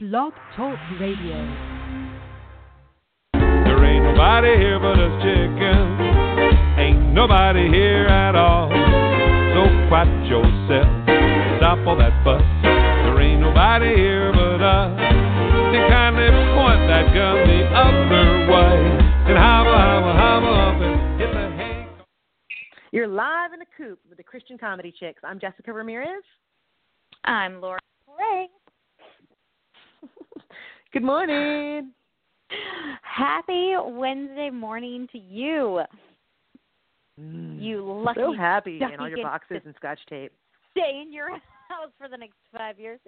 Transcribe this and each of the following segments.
Blog Talk Radio. There ain't nobody here but us chickens. Ain't nobody here at all. So quiet yourself. Stop all that fuss. There ain't nobody here but us. And kindly point that gun the other way. And hobble, hobble, hobble up and hit the hay. You're live in the coop with the Christian Comedy Chicks. I'm Jessica Ramirez. I'm Laura Ray. Good morning. Happy Wednesday morning to you. Mm, You lucky so happy in all your boxes and scotch tape. stay in your house for the next five years.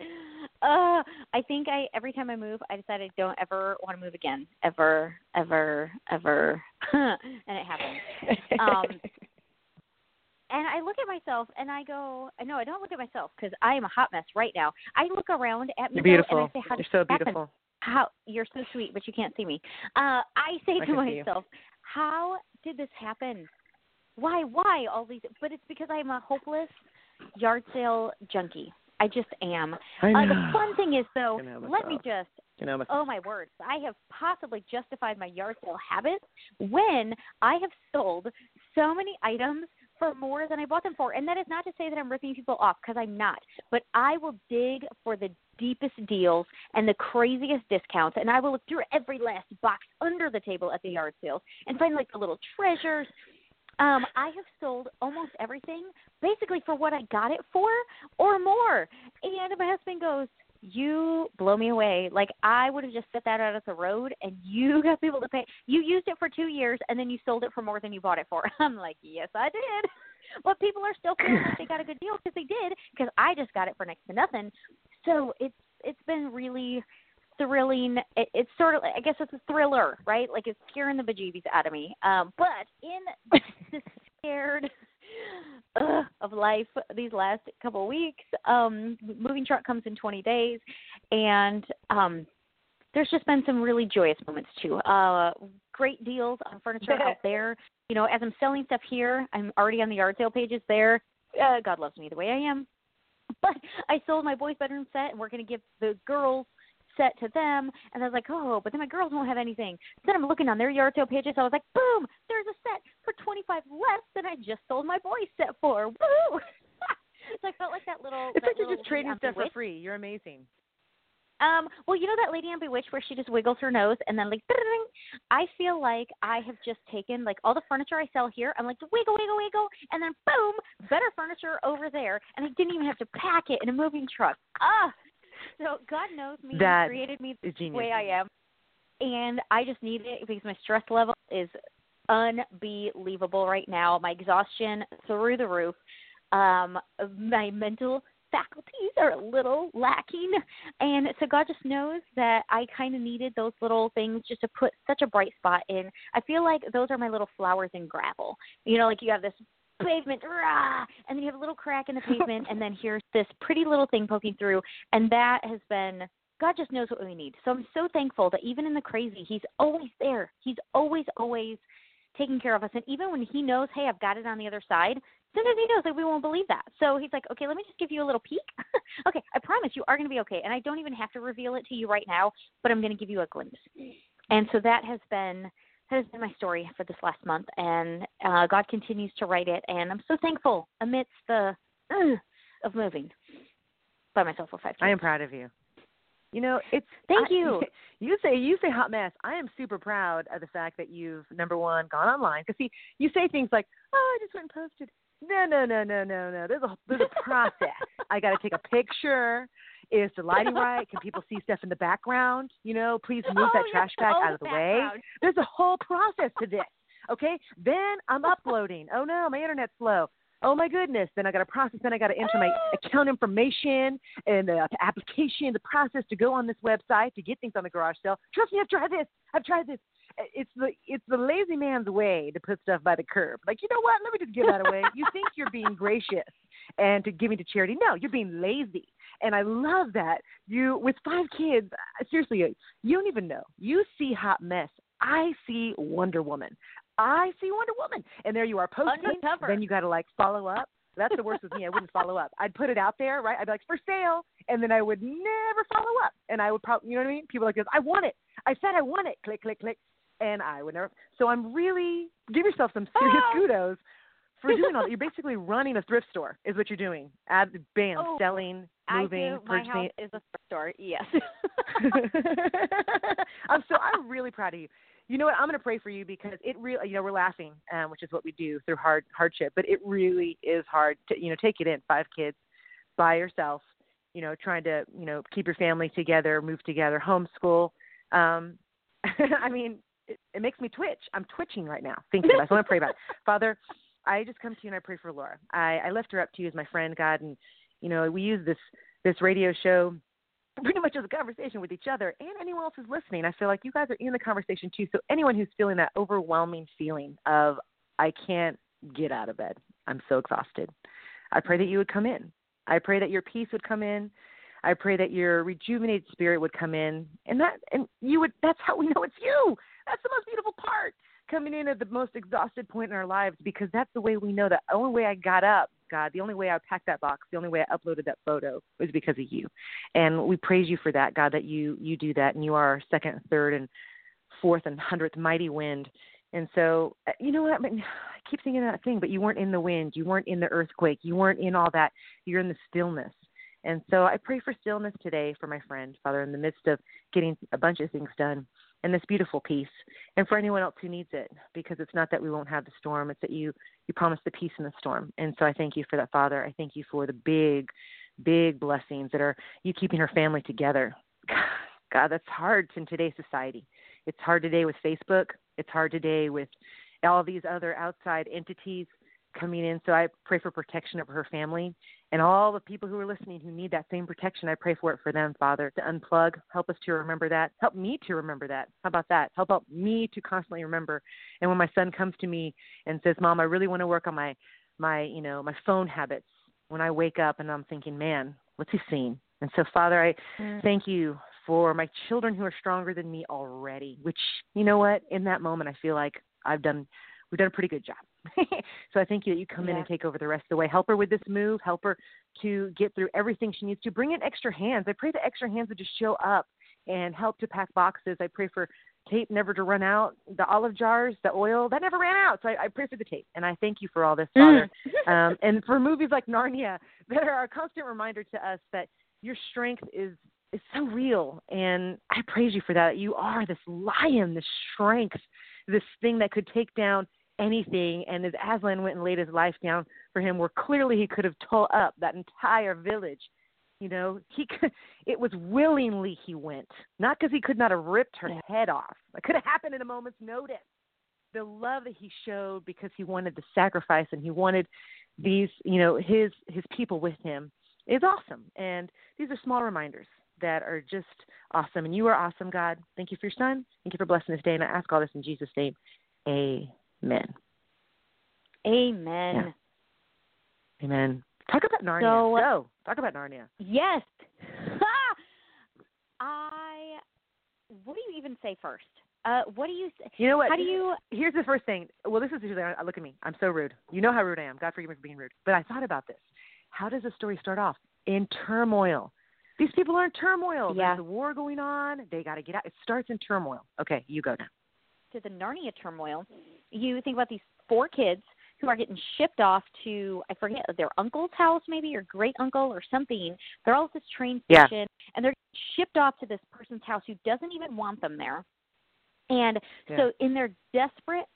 Uh, I think I every time I move, I decide I don't ever want to move again, ever, ever, ever, and it happens. Um, and I look at myself and I go, no, I don't look at myself because I am a hot mess right now. I look around at me You're beautiful. and I say, how You're so this happen? How you're so sweet, but you can't see me. Uh, I say I to can see you. myself, how did this happen? Why, why all these? But it's because I'm a hopeless yard sale junkie. I just am. I Uh, the fun thing is, though, let me just Oh my word! I have possibly justified my yard sale habits when I have sold so many items for more than I bought them for. And that is not to say that I'm ripping people off because I'm not. But I will dig for the deepest deals and the craziest discounts, and I will look through every last box under the table at the yard sales and find like the little treasures. Um, I have sold almost everything basically for what I got it for or more. And my husband goes, you blow me away. Like I would have just set that out at the road, and you got people to pay. You used it for two years, and then you sold it for more than you bought it for. I'm like, yes, I did. But people are still feeling they got a good deal because they did. Because I just got it for next to nothing. So it's it's been really thrilling. It, it's sort of, I guess, it's a thriller, right? Like it's scaring the bejeebies out of me. Um, but in the scared uh, of life these last couple of weeks. Um, moving truck comes in 20 days, and um, there's just been some really joyous moments too. Uh, great deals on furniture out there. You know, as I'm selling stuff here, I'm already on the yard sale pages there. Uh, God loves me the way I am. But I sold my boys' bedroom set, and we're going to give the girls set to them. And I was like, oh, but then my girls won't have anything. Then I'm looking on their yard sale pages. I was like, boom, there's a set for 25 less than I just sold my boys' set for. Woo! so I felt like that little. It's that like you're just trading stuff for free. You're amazing. Um, well, you know that lady on Bewitched where she just wiggles her nose and then like, ding I feel like I have just taken like all the furniture I sell here. I'm like wiggle, wiggle, wiggle, and then boom, better furniture over there, and I didn't even have to pack it in a moving truck. Ah, so God knows me, That created me the genius. way I am, and I just need it because my stress level is unbelievable right now. My exhaustion through the roof. Um, my mental faculties are a little lacking, and so God just knows that I kind of needed those little things just to put such a bright spot in. I feel like those are my little flowers in gravel. You know, like you have this pavement, rah, and then you have a little crack in the pavement, and then here's this pretty little thing poking through, and that has been God just knows what we need. So I'm so thankful that even in the crazy, He's always there. He's always, always taking care of us. And even when He knows, hey, I've got it on the other side, sometimes He knows that we won't believe that. So He's like, okay, let me just give you a little peek. okay, I promise you are going to be okay. And I don't even have to reveal it to you right now, but I'm going to give you a glimpse. And so that has been that has been my story for this last month, and uh, God continues to write it, and I'm so thankful amidst the uh, of moving by myself for five. I am proud of you. You know, it's Thank I- you. You say you say hot mess. I am super proud of the fact that you've number one gone online. Because see, you say things like, "Oh, I just went and posted." No, no, no, no, no, no. There's a there's a process. I got to take a picture. Is the lighting right? Can people see stuff in the background? You know, please move Oh, that trash bag Oh, out of the way. There's a whole process to this. Okay, then I'm uploading. Oh no, my internet's slow. Oh my goodness. Then I got to process. Then I got to enter my account information and the application, the process to go on this website to get things on the garage sale. Trust me, I've tried this. I've tried this. It's the it's the lazy man's way to put stuff by the curb. Like you know what? Let me just give that away. You think you're being gracious and to giving to charity? No, you're being lazy. And I love that you with five kids. uh, Seriously, you don't even know. You see hot mess. I see Wonder Woman. I see Wonder Woman, and there you are posting. Undercover. Then you got to like follow up. That's the worst with me. I wouldn't follow up. I'd put it out there, right? I'd be like, for sale, and then I would never follow up. And I would probably, you know what I mean? People like this, I want it. I said I want it. Click, click, click. And I would never. So I'm really give yourself some serious Oh. kudos for doing all that. You're basically running a thrift store, is what you're doing. Add bam, Oh, selling, moving, I do. My house is a thrift store. Yes. I'm so I'm really proud of you. You know what? I'm going to pray for you because it really, you know, we're laughing, um, which is what we do through hard hardship, but it really is hard to, you know, take it in. Five kids by yourself, you know, trying to, you know, keep your family together, move together, homeschool. Um, I mean, it, it makes me twitch. I'm twitching right now it. So I want to pray about it. Father, I just come to you and I pray for Laura. I, I lift her up to you as my friend, God, and you know, we use this this radio show pretty much as a conversation with each other and anyone else who's listening. I feel like you guys are in the conversation too. So anyone who's feeling that overwhelming feeling of I can't get out of bed. I'm so exhausted. I pray that you would come in. I pray that your peace would come in. I pray that your rejuvenated spirit would come in. And that and you would that's how we know it's you. That's the most beautiful part. Coming in at the most exhausted point in our lives because that's the way we know that the only way I got up, God, the only way I packed that box, the only way I uploaded that photo was because of you. And we praise you for that, God, that you you do that and you are our second, third and fourth and hundredth mighty wind. And so, uh, you know what? I, mean, I keep thinking that thing, but you weren't in the wind, you weren't in the earthquake, you weren't in all that. You're in the stillness. And so I pray for stillness today for my friend, Father, in the midst of getting a bunch of things done and this beautiful peace. And for anyone else who needs it, because it's not that we won't have the storm, it's that you you promise the peace in the storm. And so I thank you for that, Father. I thank you for the big, big blessings that are you keeping her family together. God, that's hard in today's society. It's hard today with Facebook. It's hard today with all these other outside entities coming in. So I pray for protection of her family and all the people who are listening who need that same protection. I pray for it for them, Father, to unplug. Help us to remember that. Help me to remember that. How about that? Help out me to constantly remember. And when my son comes to me and says, "Mom, I really want to work on my my you know my phone habits," when I wake up and I'm thinking, "Man, what's he seeing?" And so, Father, I Mm. thank you for my children who are stronger than me already. Which you know what? In that moment, I feel like I've done we've done a pretty good job. so I thank you that you come in and take over the rest of the way. Help her with this move. Help her to get through everything she needs to. Bring in extra hands. I pray the extra hands would just show up and help to pack boxes. I pray for tape never to run out. The olive jars, the oil, that never ran out. So I, I pray for the tape. And I thank you for all this, Father. um, and for movies like Narnia that are a constant reminder to us that your strength is is so real. And I praise you for that. You are this lion, this strength, this thing that could take down anything. And as Aslan went and laid his life down for him, where clearly he could have tore up that entire village. You know, he could, it was willingly he went, not because he could not have ripped her head off. It could have happened in a moment's notice. The love that he showed because he wanted the sacrifice and he wanted these, you know, his his people with him is awesome. And these are small reminders that are just awesome. And you are awesome, God. Thank you for your son. Thank you for blessing this day. And I ask all this in Jesus' name. Amen. Amen. Yeah. Amen. Talk about Narnia. So- Go. Talk about Narnia. Yes. I. What do you even say first? Uh, what do you? Say? You know what? How do you? Here's the first thing. Well, this is usually. Look at me. I'm so rude. You know how rude I am. God forgive me for being rude. But I thought about this. How does the story start off? In turmoil. These people are in turmoil. Yeah. There's a war going on. They got to get out. It starts in turmoil. Okay, you go now. To the Narnia turmoil, you think about these four kids who are getting shipped off to I forget their uncle's house maybe or great uncle or something. They're all at this train Yeah. station and they're shipped off to this person's house who doesn't even want them there. And so in their desperate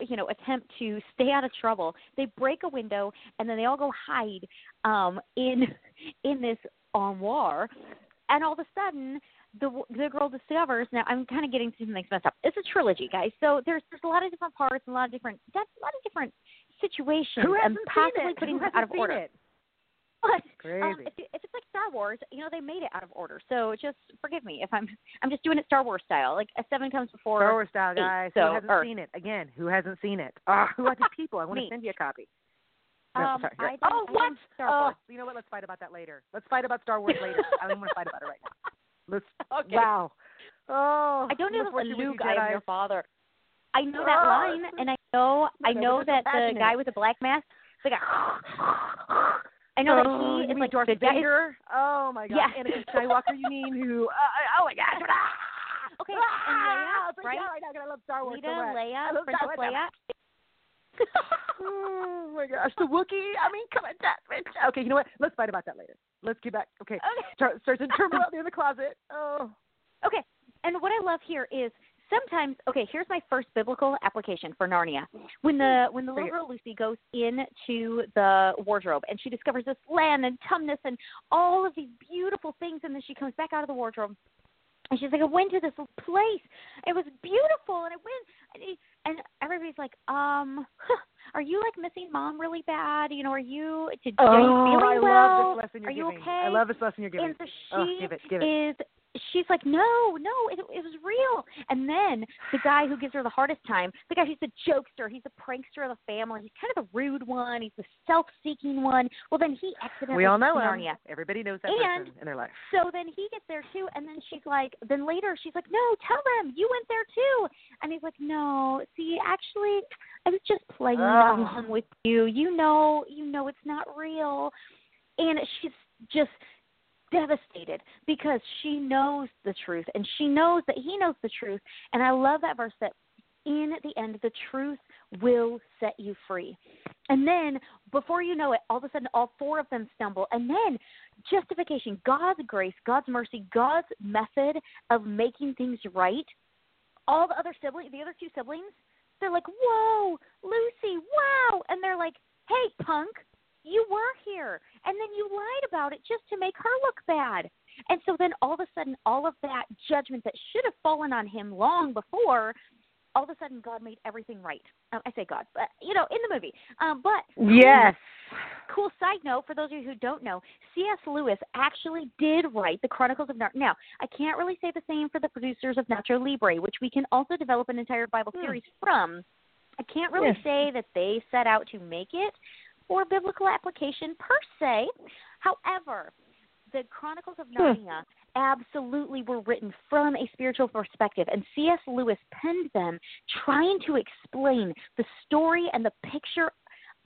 you know attempt to stay out of trouble, they break a window and then they all go hide um in in this armoire and all of a sudden the the girl discovers now I'm kind of getting to some things messed up. It's a trilogy, guys. So there's there's a lot of different parts and a lot of different that's a lot of different situations Who and hasn't possibly seen it? putting Who them hasn't out of seen order. It? But Crazy. um, if, if it's like Star Wars, you know they made it out of order. So just forgive me if I'm I'm just doing it Star Wars style. Like a seven comes before. Star Wars style, eight, guys. so- who hasn't or- seen it? Again, who hasn't seen it? Oh, who are these people? I want to send you a copy. No, Um, sorry. I oh, I what? Star oh, Wars. you know what? Let's fight about that later. Let's fight about Star Wars later. I don't want to fight about it right now. Let's. Okay. Wow. Oh. I don't know if Luke, I am your father. I know that Oh, line, and I know I know that the guy with the black mask. The guy. I know oh, that he is like Darth. Vader. Oh my god, Yeah. Anakin Skywalker. You mean who? Uh, oh my gosh. Okay, Ah, and Leia, like, right? yeah, right now, 'cause I love Star Wars Rita, so Leia, Princess Star Wars so Leia. Oh my gosh, the Wookiee. I mean, come on, that. bitch. Okay, you know what? Let's fight about that later. Let's get back. Okay, Okay. start, starts in turmoil in the closet. Oh. Okay, and what I love here is sometimes. Okay, here's my first biblical application for Narnia. When the when the little girl Lucy goes into the wardrobe and she discovers this land and tumnus and all of these beautiful things, and then she comes back out of the wardrobe. And she's like, I went to this place. It was beautiful, and I went, and, and everybody's like, um, are you like missing mom really bad? You know, are you? Did, are you Oh, feeling I well? love this lesson you're are you giving. okay? I love this lesson you're giving. And so Oh, she give it, give it. is she's like, No, no, it it was real. And then the guy who gives her the hardest time, the guy who's the jokester, he's the prankster of the family, he's kind of the rude one, he's the self seeking one. Well then he accidentally We all know him. Narnia. Everybody knows that And- person in their life. So then he gets there too, and then she's like, then later she's like, no, tell them you went there too, and he's like, no, see, actually, I was just playing along with you. You know, you know, it's not real, and she's just devastated because she knows the truth, and she knows that he knows the truth, and I love that verse that in the end, the truth will set you free. And then, before you know it, all of a sudden, all four of them stumble. And then, justification, God's grace, God's mercy, God's method of making things right. All the other siblings, the other two siblings, they're like, "Whoa, Lucy, wow!" And they're like, "Hey, punk, you were here, and then you lied about it just to make her look bad." And so then, all of a sudden, all of that judgment that should have fallen on him long before all of a sudden God made everything right. Um, I say God, but you know, in the movie. Um, but Yes. cool side note for those of you who don't know, C.S. Lewis actually did write the Chronicles of Narnia. Now, I can't really say the same for the producers of Nacho Libre, which we can also develop an entire Bible Hmm. series from. I can't really Yes. say that they set out to make it for biblical application per se. However, the Chronicles of Hmm. Narnia absolutely were written from a spiritual perspective, and C.S. Lewis penned them trying to explain the story and the picture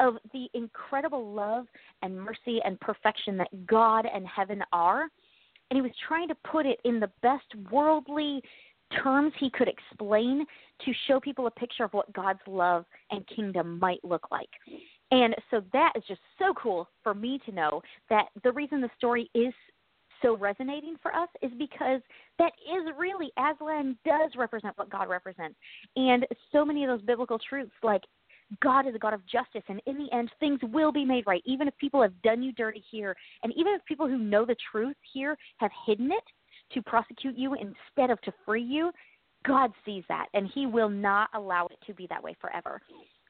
of the incredible love and mercy and perfection that God and heaven are. And he was trying to put it in the best worldly terms he could explain to show people a picture of what God's love and kingdom might look like. And so that is just so cool for me to know that the reason the story is so resonating for us is because that is really Aslan does represent what God represents. And so many of those biblical truths like God is a God of justice, and in the end, things will be made right. Even if people have done you dirty here, and even if people who know the truth here have hidden it to prosecute you instead of to free you, God sees that, and He will not allow it to be that way forever.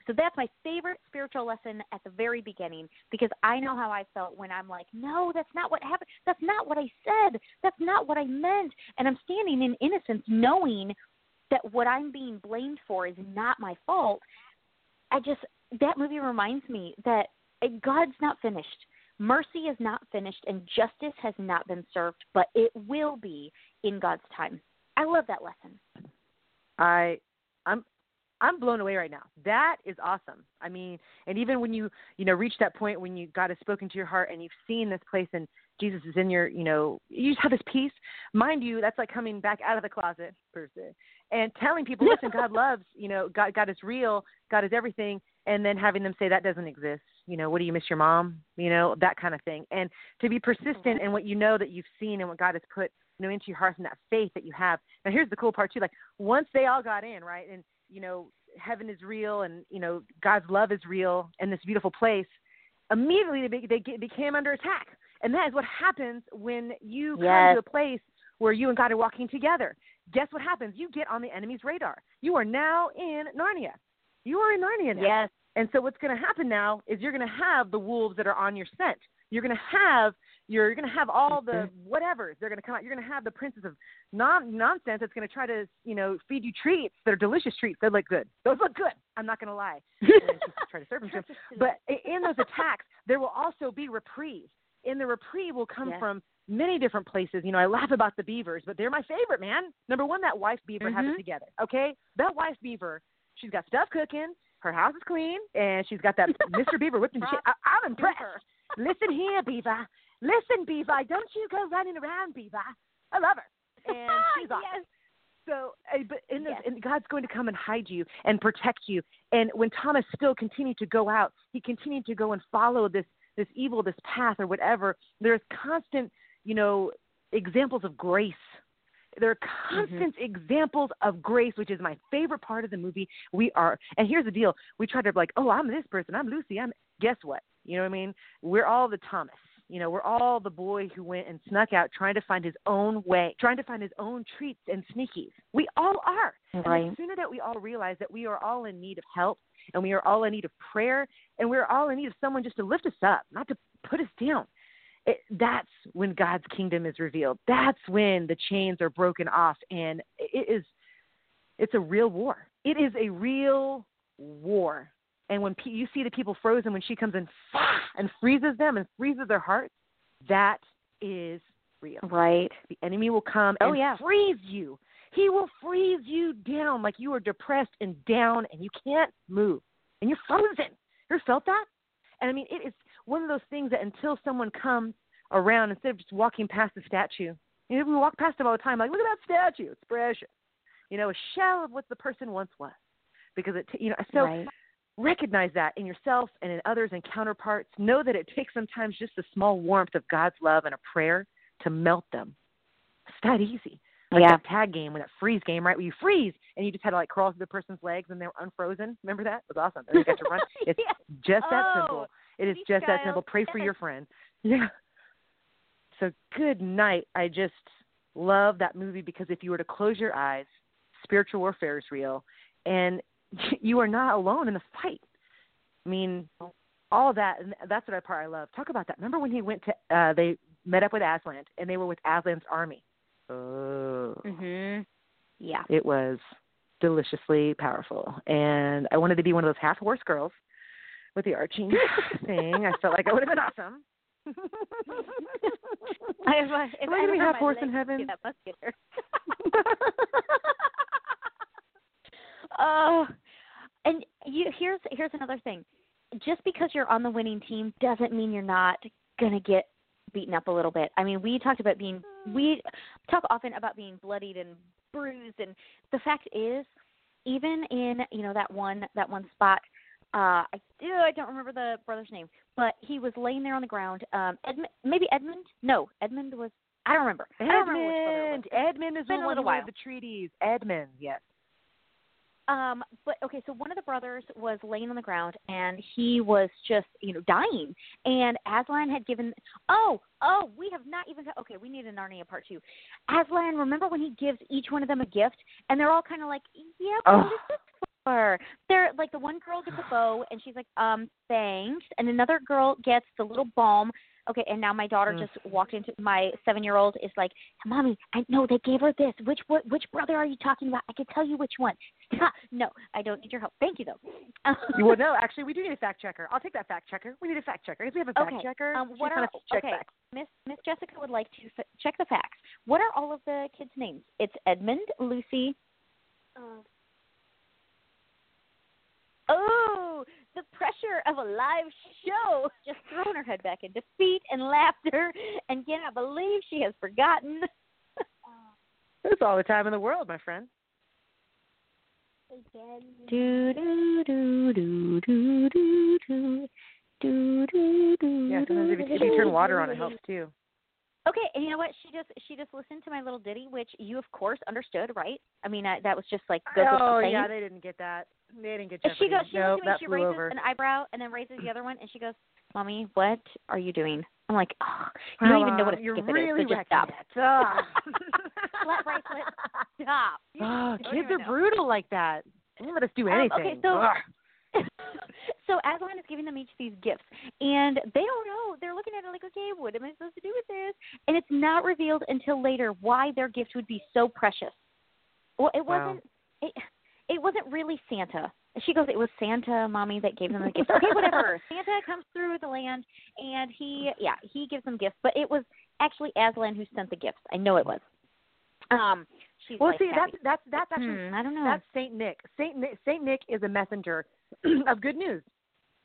So that's my favorite spiritual lesson at the very beginning because I know how I felt when I'm like, no, that's not what happened. That's not what I said. That's not what I meant. And I'm standing in innocence knowing that what I'm being blamed for is not my fault. I just, that movie reminds me that God's not finished. Mercy is not finished and justice has not been served, but it will be in God's time. I love that lesson. I I'm I'm blown away right now. That is awesome. I mean, and even when you, you know, reach that point when you God has spoken to your heart and you've seen this place and Jesus is in your, you know, you just have this peace. Mind you, that's like coming back out of the closet per se. And telling people, listen, God loves, you know, God God is real, God is everything, and then having them say that doesn't exist. You know, what do you miss your mom? You know, that kind of thing. And to be persistent mm-hmm. in what you know that you've seen and what God has put, you know, into your heart and that faith that you have. Now here's the cool part too, like once they all got in, right, and you know, heaven is real and you know God's love is real and this beautiful place. Immediately, they, they became under attack, and that is what happens when you come to a place where you and God are walking together. Guess what happens? You get on the enemy's radar. You are now in Narnia. You are in Narnia now. Yes. And so what's going to happen now is you're going to have the wolves that are on your scent. You're going to have you're, going to have all the whatevers. They're going to come out. You're going to have the princes of non nonsense that's going to try to you know feed you treats that are delicious treats. They look good. Those look good. I'm not going to lie. Try to serve them. But in those attacks, there will also be reprieve. And the reprieve will come Yes. from many different places. You know, I laugh about the beavers, but they're my favorite, man. Number one, that wife beaver has Mhm. it together. Okay, that wife beaver, she's got stuff cooking. Her house is clean, and she's got that Mr. Beaver whipped into shape. I, I'm impressed. listen here, Beaver. Listen, Beaver. Don't you go running around, Beaver. I love her, and she's awesome. yes. So, uh, but in this, Yes. and God's going to come and hide you and protect you. And when Thomas still continued to go out, he continued to go and follow this this evil, this path or whatever. There's constant, you know, examples of grace. There are constant examples of grace, which is my favorite part of the movie. We are, and here's the deal: we try to be like, oh, I'm this person, I'm Lucy, I'm. Guess what? You know what I mean? We're all the Thomas. You know, we're all the boy who went and snuck out trying to find his own way, trying to find his own treats and sneakies. We all are. And Right. the sooner that we all realize that we are all in need of help and we are all in need of prayer and we're all in need of someone just to lift us up, not to put us down. It, that's when God's kingdom is revealed. That's when the chains are broken off and it is it's a real war. It is a real war. And when pe- you see the people frozen when she comes in and freezes them and freezes their hearts, that is real. Right. The enemy will come Oh, and yeah. freeze you. He will freeze you down like you are depressed and down and you can't move. And you're frozen. You ever felt that? And I mean, it is one of those things that until someone comes around, instead of just walking past the statue, you know, we walk past them all the time, like, look at that statue. It's precious. You know, a shell of what the person once was. Because it, you know, so right. Recognize that in yourself and in others and counterparts. Know that it takes sometimes just a small warmth of God's love and a prayer to melt them. It's that easy. Like Yeah. that tag game, when that freeze game, right? Where you freeze and you just had to like crawl through the person's legs and they were unfrozen. Remember that? It was awesome. And you got to run. It's Yes. just that Oh, simple. It is just that simple. Pray for Yes. your friend. Yeah. So good night. I just love that movie because if you were to close your eyes, spiritual warfare is real, and you are not alone in the fight. I mean, all that, and that's what I part I love. Talk about that. Remember when he went to? uh They met up with Aslan, and they were with Aslan's army. Oh, Mhm. Yeah. it was deliciously powerful, and I wanted to be one of those half horse girls with the arching thing. I felt like I would have been awesome. I have a, if Am I I gonna be ever half my horse in heaven? get That muscular. Oh, and you here's here's another thing. Just because you're on the winning team doesn't mean you're not gonna get beaten up a little bit. I mean, we talked about being we talk often about being bloodied and bruised, and the fact is, even in you know that one that one spot, uh, I do I don't remember the brother's name, but he was laying there on the ground. Um, Edmund, maybe Edmund? No, Edmund was. I don't remember. I don't remember which brother it was. Edmund. Edmund is the one who the treaties. Edmund, yes. Um, but okay, so one of the brothers was laying on the ground and he was just, you know, dying. And Aslan had given oh, oh, we have not even okay, we need a Narnia part two. Aslan, remember when he gives each one of them a gift and they're all kinda like, Yeah, but Oh. is this for? They're like the one girl gets a bow and she's like, Um, thanks and another girl gets the little balm. Okay, and now my daughter Mm. just walked into my seven year old is like, Mommy, I know they gave her this. Which what which brother are you talking about? I can tell you which one. Stop. No, I don't need your help. Thank you though. You would know. Actually, we do need a fact checker. I'll take that fact checker. We need a fact checker. If we have a fact Okay, checker, Um, what are check okay? facts. Miss Miss Jessica would like to f- check the facts. What are all of the kids' names? It's Edmund, Lucy. Oh, the pressure of a live show! Just throwing her head back in defeat and laughter, and cannot believe she has forgotten. That's all the time in the world, my friend. Do do do do do do do do do do. Yeah, sometimes if you, if you turn water on, it helps too. Okay, and you know what? She just she just listened to my little ditty, which you of course understood, right? I mean, uh, that was just like goes oh without saying. yeah, they didn't get that. They didn't get Jeopardy. she goes, she nope, looks at me, she raises over. an eyebrow and then raises the other one, and she goes, "Mommy, what are you doing?" I'm like, oh, "You don't even know what a Uh, You're skip really it is, so just wrecking stop." it. Ah. Flat bracelet, stop. You oh, kids are know. brutal like that. They don't let us do Um, anything. okay, so- Ugh. So Aslan is giving them each these gifts, and they don't know. They're looking at it like, okay, what am I supposed to do with this? And it's not revealed until later why their gift would be so precious. Well, it Wow. wasn't. It, it wasn't really Santa. She goes, it was Santa, mommy, that gave them the gifts. Okay, whatever. Santa comes through the land, and he, yeah, he gives them gifts. But it was actually Aslan who sent the gifts. I know it was. Um, she's well, like, see, that's that's that's actually Hmm, I don't know. That's Saint Nick. Saint Nick, Saint Nick is a messenger of good news.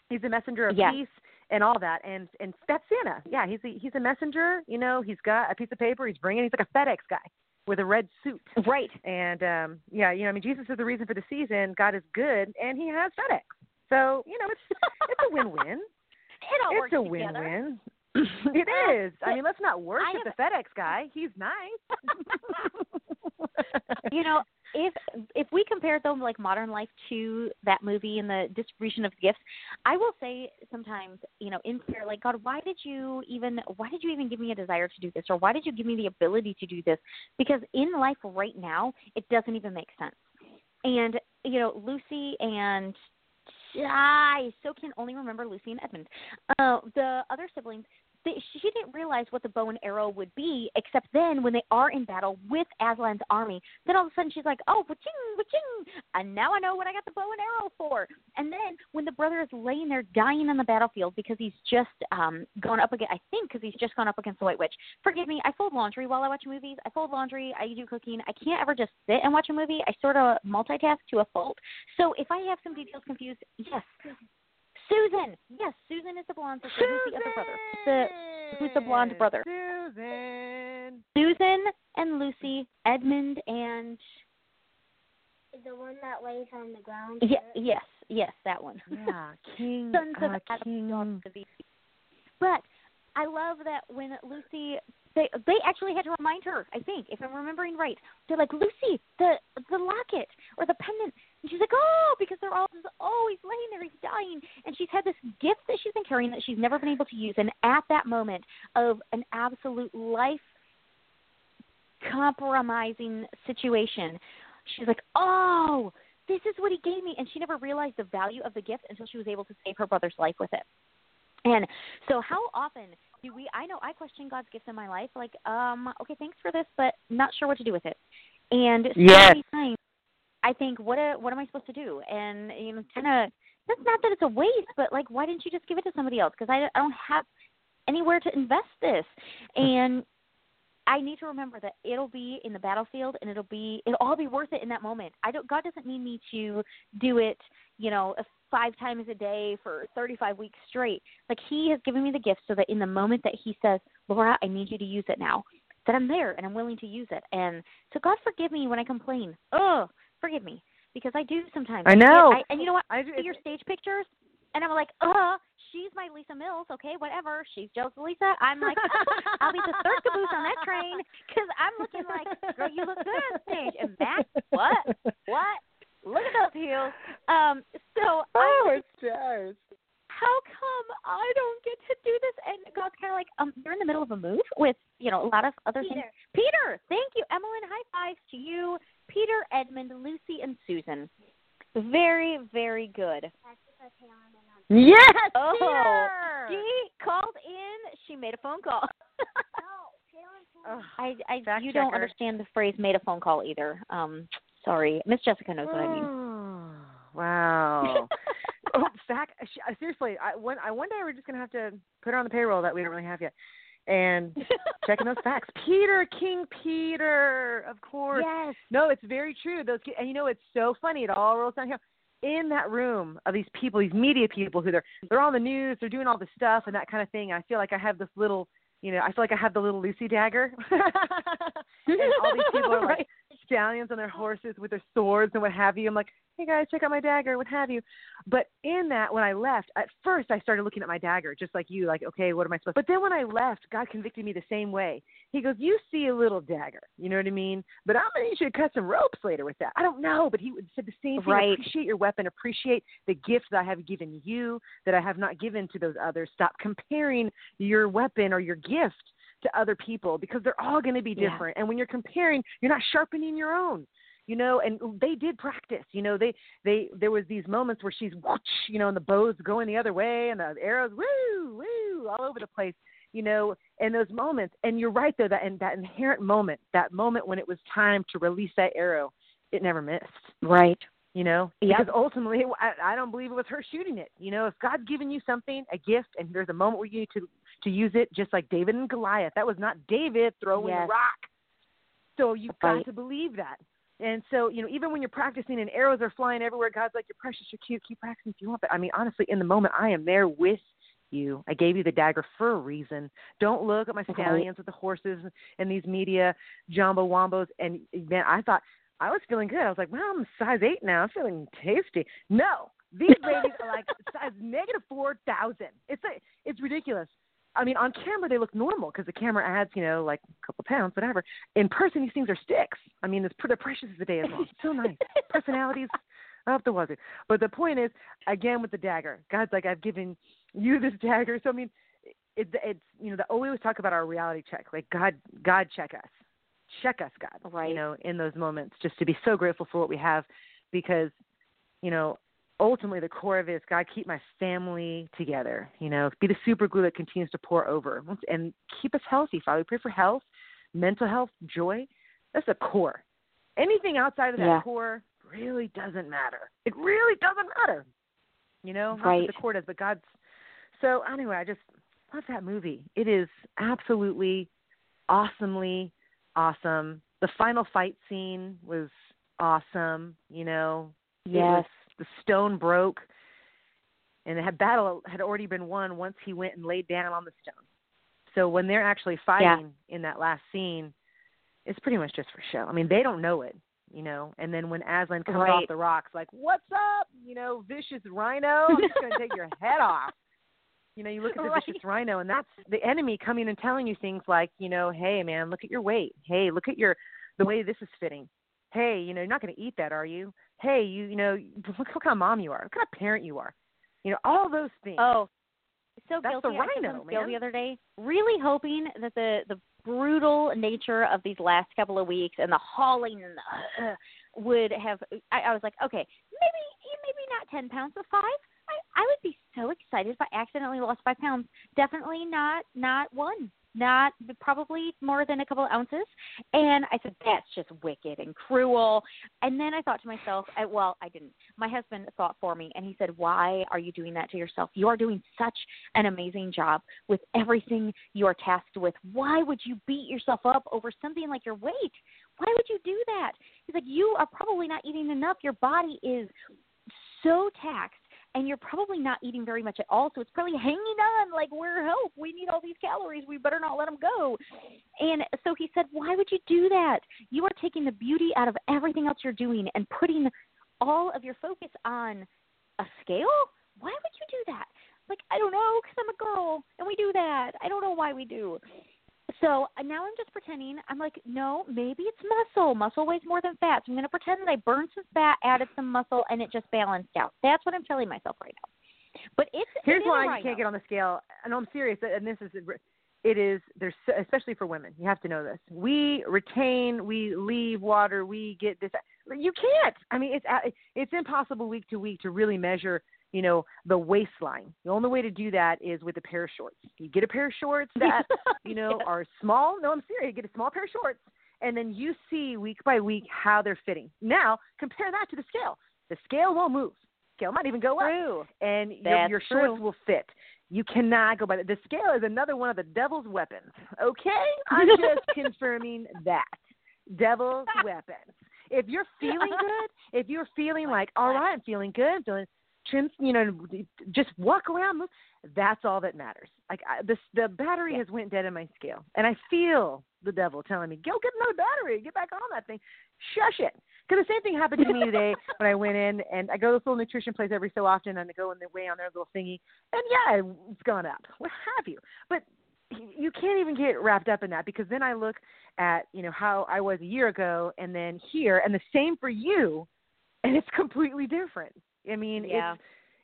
He's a messenger of Yes. peace and all that. And and that's Santa. Yeah, he's a, he's a messenger. You know, he's got a piece of paper. He's bringing. He's like a FedEx guy with a red suit. Right. And um yeah, you know, I mean, Jesus is the reason for the season. God is good, and He has FedEx. So you know, it's it's a win-win. It all it's works a together. win-win. it is. I mean, let's not worship the FedEx guy. He's nice. you know, if if we compare though like modern life to that movie and the distribution of gifts, I will say sometimes, you know, in prayer, like God, why did you even why did you even give me a desire to do this, or why did you give me the ability to do this? Because in life right now, it doesn't even make sense. And you know, Lucy and I so can only remember Lucy and Edmund. Uh, the other siblings, she didn't realize what the bow and arrow would be, except then when they are in battle with Aslan's army, then all of a sudden she's like, oh, waching, waching, and now I know what I got the bow and arrow for. And then when the brother is laying there dying on the battlefield because he's just um gone up against, I think because he's just gone up against the White Witch. Forgive me, I fold laundry while I watch movies. I fold laundry, I do cooking. I can't ever just sit and watch a movie. I sort of multitask to a fault. So if I have some details confused, yes, Susan. Yes, Susan is the blonde sister. Who's the other brother? The who's the blonde brother? Susan. Susan and Lucy, Edmund and The one that lays on the ground. yeah, yes, yes, that one. Yeah, King. Sons of uh, Adam, King. daughters of Eve. But I love that when Lucy they they actually had to remind her, I think, if I'm remembering right. They're like, Lucy, the the locket or the pendant and she's like, Oh, because they're all just always laying there, he's dying and she's had this gift that she's been carrying that she's never been able to use and at that moment of an absolute life compromising situation, she's like, Oh, this is what he gave me and she never realized the value of the gift until she was able to save her brother's life with it. And so how often do we I know I question God's gifts in my life, like, um, okay, thanks for this, but not sure what to do with it. And so Yes. many times I think, what a, what am I supposed to do? And you know, kinda that's not that it's a waste, but like why didn't you just give it to somebody else? Because I, I don't have anywhere to invest this. And I need to remember that it'll be in the battlefield and it'll be it'll all be worth it in that moment. I don't God doesn't need me to do it, you know, a- five times a day for 35 weeks straight. Like he has given me the gift so that in the moment that he says, "Laura, I need you to use it now." That I'm there and I'm willing to use it. And so God forgive me when I complain. Oh, forgive me because I do sometimes. I know. I, and you know what? I do. see your stage pictures and I'm like, uh, she's my Lisa Mills, okay, whatever. She's Joe's Lisa. I'm like, I'll be the third caboose on that train because I'm looking like, girl, you look good on stage. And Matt, what? What? Look at those heels. Um, so Oh, I it's stars. how come I don't get to do this? And God's kind of like, um, you're in the middle of a move with, you know, a lot of other things. Peter. Peter, thank you, Emmeline. High fives to you, Peter, Edmund, Lucy, and Susan. Very, very good. That's because Helen and I'm- Yes. Oh, Peter! She called in. She made a phone call. No, Helen told Ugh. I, I, Fact you don't understand the phrase "made a phone call" either. Um, sorry, Miss Jessica knows what I mean. Wow. oh, fact. sh- uh, Seriously, I one I one day we're just gonna have to put her on the payroll that we don't really have yet, and checking those facts. Peter King Peter, of course. yes. No, it's very true. Those and you know it's so funny. It all rolls down here. In that room of these people, these media people who they're they're on the news, they're doing all this stuff and that kind of thing. I feel like I have this little, you know, I feel like I have the little Lucy dagger. and all these people are like Right. Stallions on their horses with their swords and what have you. I'm like, hey guys, check out my dagger, what have you. But in that, when I left, at first I started looking at my dagger, just like you, like, okay, what am I supposed? To But then when I left, God convicted me the same way. He goes, you see a little dagger, you know what I mean? But I'm gonna need you to cut some ropes later with that. I don't know, but he said the same thing. Right. Appreciate your weapon, appreciate the gift that I have given you that I have not given to those others. Stop comparing your weapon or your gift to other people because they're all going to be Yeah. different. And when you're comparing, you're not sharpening your own. You know, and they did practice. You know, they they there was these moments where she's whoosh, you know, and the bows going the other way and the arrows woo woo all over the place. You know, and those moments. And you're right though that and that inherent moment, that moment when it was time to release that arrow, it never missed Right. You know Yep. because ultimately I, I don't believe it was her shooting it you know if god's given you something a gift and there's a moment where you need to to use it just like david and goliath that was not david throwing Yes. the rock so you've Right. got to believe that and so you know even when you're practicing and arrows are flying everywhere god's like you're precious you're cute keep practicing if you want but i mean honestly in the moment i am there with you. I gave you the dagger for a reason. Don't look at my stallions with the horses and these media jumbo wombos. And man, I thought I was feeling good. I was like, well, I'm size eight now. I'm feeling tasty. No, these ladies are like size negative four thousand. It's a, it's ridiculous. I mean, on camera they look normal because the camera adds, you know, like a couple of pounds, whatever. In person, these things are sticks. I mean, it's pretty precious as the day is long. So nice. Personalities up the wazoo. But the point is, again, with the dagger, God's like, I've given you this dagger. So I mean, it, it's you know, the, we always talk about our reality check. Like God, God check us, check us, God. Right. You know, in those moments, just to be so grateful for what we have, because you know, ultimately the core of it is God keep my family together. You know, be the super glue that continues to pour over and keep us healthy. Father, we pray for health, mental health, joy. That's the core. Anything outside of that Yeah. core really doesn't matter. It really doesn't matter. You know, not that the core does, but God's. So anyway, I just love that movie. It is absolutely awesomely awesome. The final fight scene was awesome. You know, it was Yes. the stone broke, and the battle had already been won once he went and laid down on the stone. So when they're actually fighting in that last scene, it's pretty much just for show. I mean, they don't know it, you know. And then when Aslan comes off the rocks, like, "What's up?" You know, vicious rhino, I'm just gonna take your head off. You know, you look at the Right. vicious rhino, and that's the enemy coming and telling you things like, you know, hey man, look at your weight. Hey, look at your the way this is fitting. Hey, you know, you're not going to eat that, are you? Hey, you, you know, look what kind of mom you are. What kind of parent you are. You know, all those things. Oh, so That's the guilty. I took rhino, scale man. the other day, really hoping that the the brutal nature of these last couple of weeks and the hauling and the, uh, would have. I, I was like, okay, maybe maybe not ten pounds, but five. I, would be so excited if I accidentally lost five pounds. Definitely not not one. Not probably more than a couple of ounces. And I said, that's just wicked and cruel. And then I thought to myself, I, well, I didn't. My husband thought for me, and he said, why are you doing that to yourself? You are doing such an amazing job with everything you are tasked with. Why would you beat yourself up over something like your weight? Why would you do that? He's like, you are probably not eating enough. Your body is so taxed and you're probably not eating very much at all. So it's probably hanging on like we're help. We need all these calories. We better not let them go. And so he said, why would you do that? You are taking the beauty out of everything else you're doing and putting all of your focus on a scale. Why would you do that? Like I don't know, because I'm a girl and we do that. I don't know why we do. So uh, now I'm just pretending. I'm like, no, maybe it's muscle. Muscle weighs more than fat. So I'm going to pretend that I burned some fat, added some muscle, and it just balanced out. That's what I'm telling myself right now. But it's Here's it why you can't get on the scale. And I'm serious, and this is it is there's especially for women. You have to know this. We retain, we leave water, we get this. You can't. I mean, it's uh, it's impossible week to week to really measure. You know the waistline. The only way to do that is with a pair of shorts. You get a pair of shorts that you know Yes. are small. No, I'm serious. You get a small pair of shorts, and then you see week by week how they're fitting. Now compare that to the scale. The scale won't move. Scale might even go up and your, your shorts true. will fit. You cannot go by the, the scale is another one of the devil's weapons. Okay, I'm just confirming that devil's weapons. If you're feeling good, if you're feeling like all right, I'm feeling good, I'm feeling trim, you know, just walk around. Move. That's all that matters. Like I, this, the battery has went dead in my scale, and I feel the devil telling me, "Go get another battery, get back on that thing." Shush it. Because the same thing happened to me today when I went in and I go to this little nutrition place every so often and I go in the way on their little thingy and yeah, it's gone up. What have you? But you can't even get wrapped up in that because then I look at, you know, how I was a year ago and then here and the same for you and it's completely different. I mean, Yeah.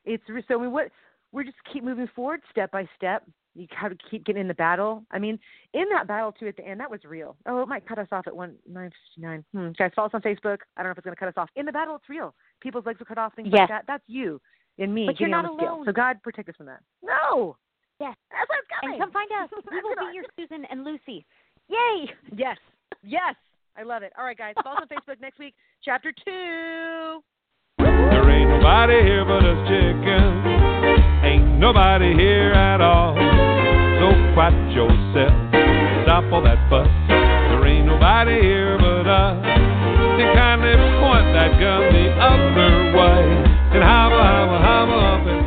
it's it's so we what we just keep moving forward step by step. You have to keep getting in the battle. I mean, in that battle too at the end, that was real. Oh, it might cut us off at one nine fifty nine. Hmm. Guys, follow us on Facebook. I don't know if it's going to cut us off. In the battle, it's real. People's legs are cut off, things Yes. like that. That's you and me But you're not alone. So God protect us from that. No. Yes. That's what's coming. And come find us. We will be your Susan and Lucy. Yay! Yes. Yes. I love it. All right, guys. Follow us on Facebook next week. Chapter two. There ain't nobody here but us chickens. Ain't nobody here at all. So quiet yourself. Stop all that fuss. There ain't nobody here but us. Then kindly point that gun the other way. And hobble, hobble, hobble up and